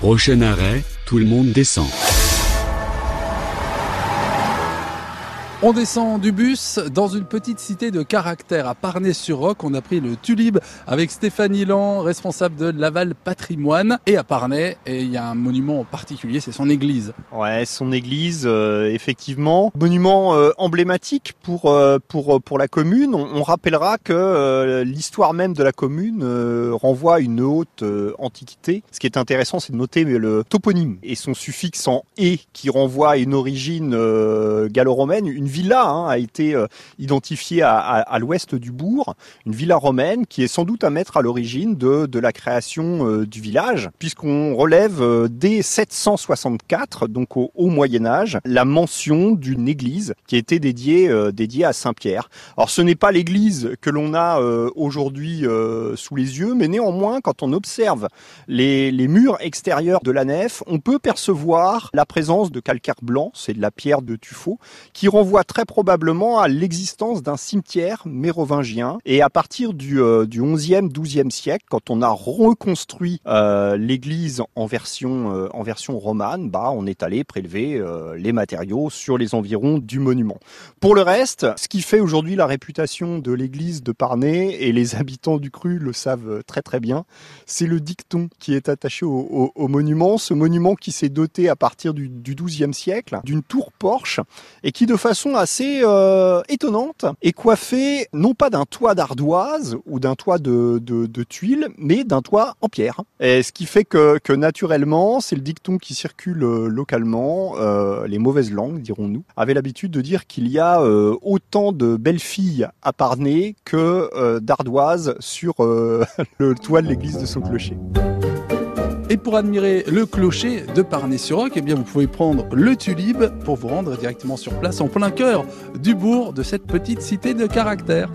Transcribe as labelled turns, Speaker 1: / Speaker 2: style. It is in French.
Speaker 1: Prochain arrêt, tout le monde descend.
Speaker 2: On descend du bus dans une petite cité de caractère à Parnay-sur-Roc. On a pris le Tulib avec Stéphanie Lan, responsable de Laval Patrimoine. Et à Parnay, il y a un monument en particulier, c'est son église.
Speaker 3: Ouais, son église, euh, effectivement. Monument euh, emblématique pour, euh, pour la commune. On, rappellera que l'histoire même de la commune renvoie à une haute antiquité. Ce qui est intéressant, c'est de noter le toponyme et son suffixe en « et » qui renvoie à une origine gallo-romaine, villa hein, a été euh, identifiée à, l'ouest du bourg, une villa romaine qui est sans doute à mettre à l'origine de, la création euh, du village, puisqu'on relève euh, dès 764, donc au haut Moyen Âge, la mention d'une église qui était dédiée, dédiée à Saint-Pierre. Alors ce n'est pas l'église que l'on a aujourd'hui sous les yeux, mais néanmoins, quand on observe les, les murs extérieurs de la nef, on peut percevoir la présence de calcaire blanc, c'est de la pierre de tuffeau, qui renvoie très probablement à l'existence d'un cimetière mérovingien. Et à partir du, euh, du 11e, 12e siècle, quand on a reconstruit euh, l'église en version, euh, en version romane, bah, on est allé prélever les matériaux sur les environs du monument. Pour le reste, ce qui fait aujourd'hui la réputation de l'église de Parnay, et les habitants du cru le savent très très bien, c'est le dicton qui est attaché au, au, monument. Ce monument qui s'est doté à partir du, du 12e siècle d'une tour porche et qui de façon assez euh, étonnante et coiffée non pas d'un toit d'ardoise ou d'un toit de, tuiles, mais d'un toit en pierre. Ce qui fait que, naturellement, c'est le dicton qui circule euh, localement, euh, les mauvaises langues, dirons-nous, avaient l'habitude de dire qu'il y a autant de belles filles à Parnay que d'ardoises sur le toit de l'église de son clocher.
Speaker 2: Et pour admirer le clocher de Parnay-sur-Roc, eh vous pouvez prendre le Tulib pour vous rendre directement sur place en plein cœur du bourg de cette petite cité de caractère.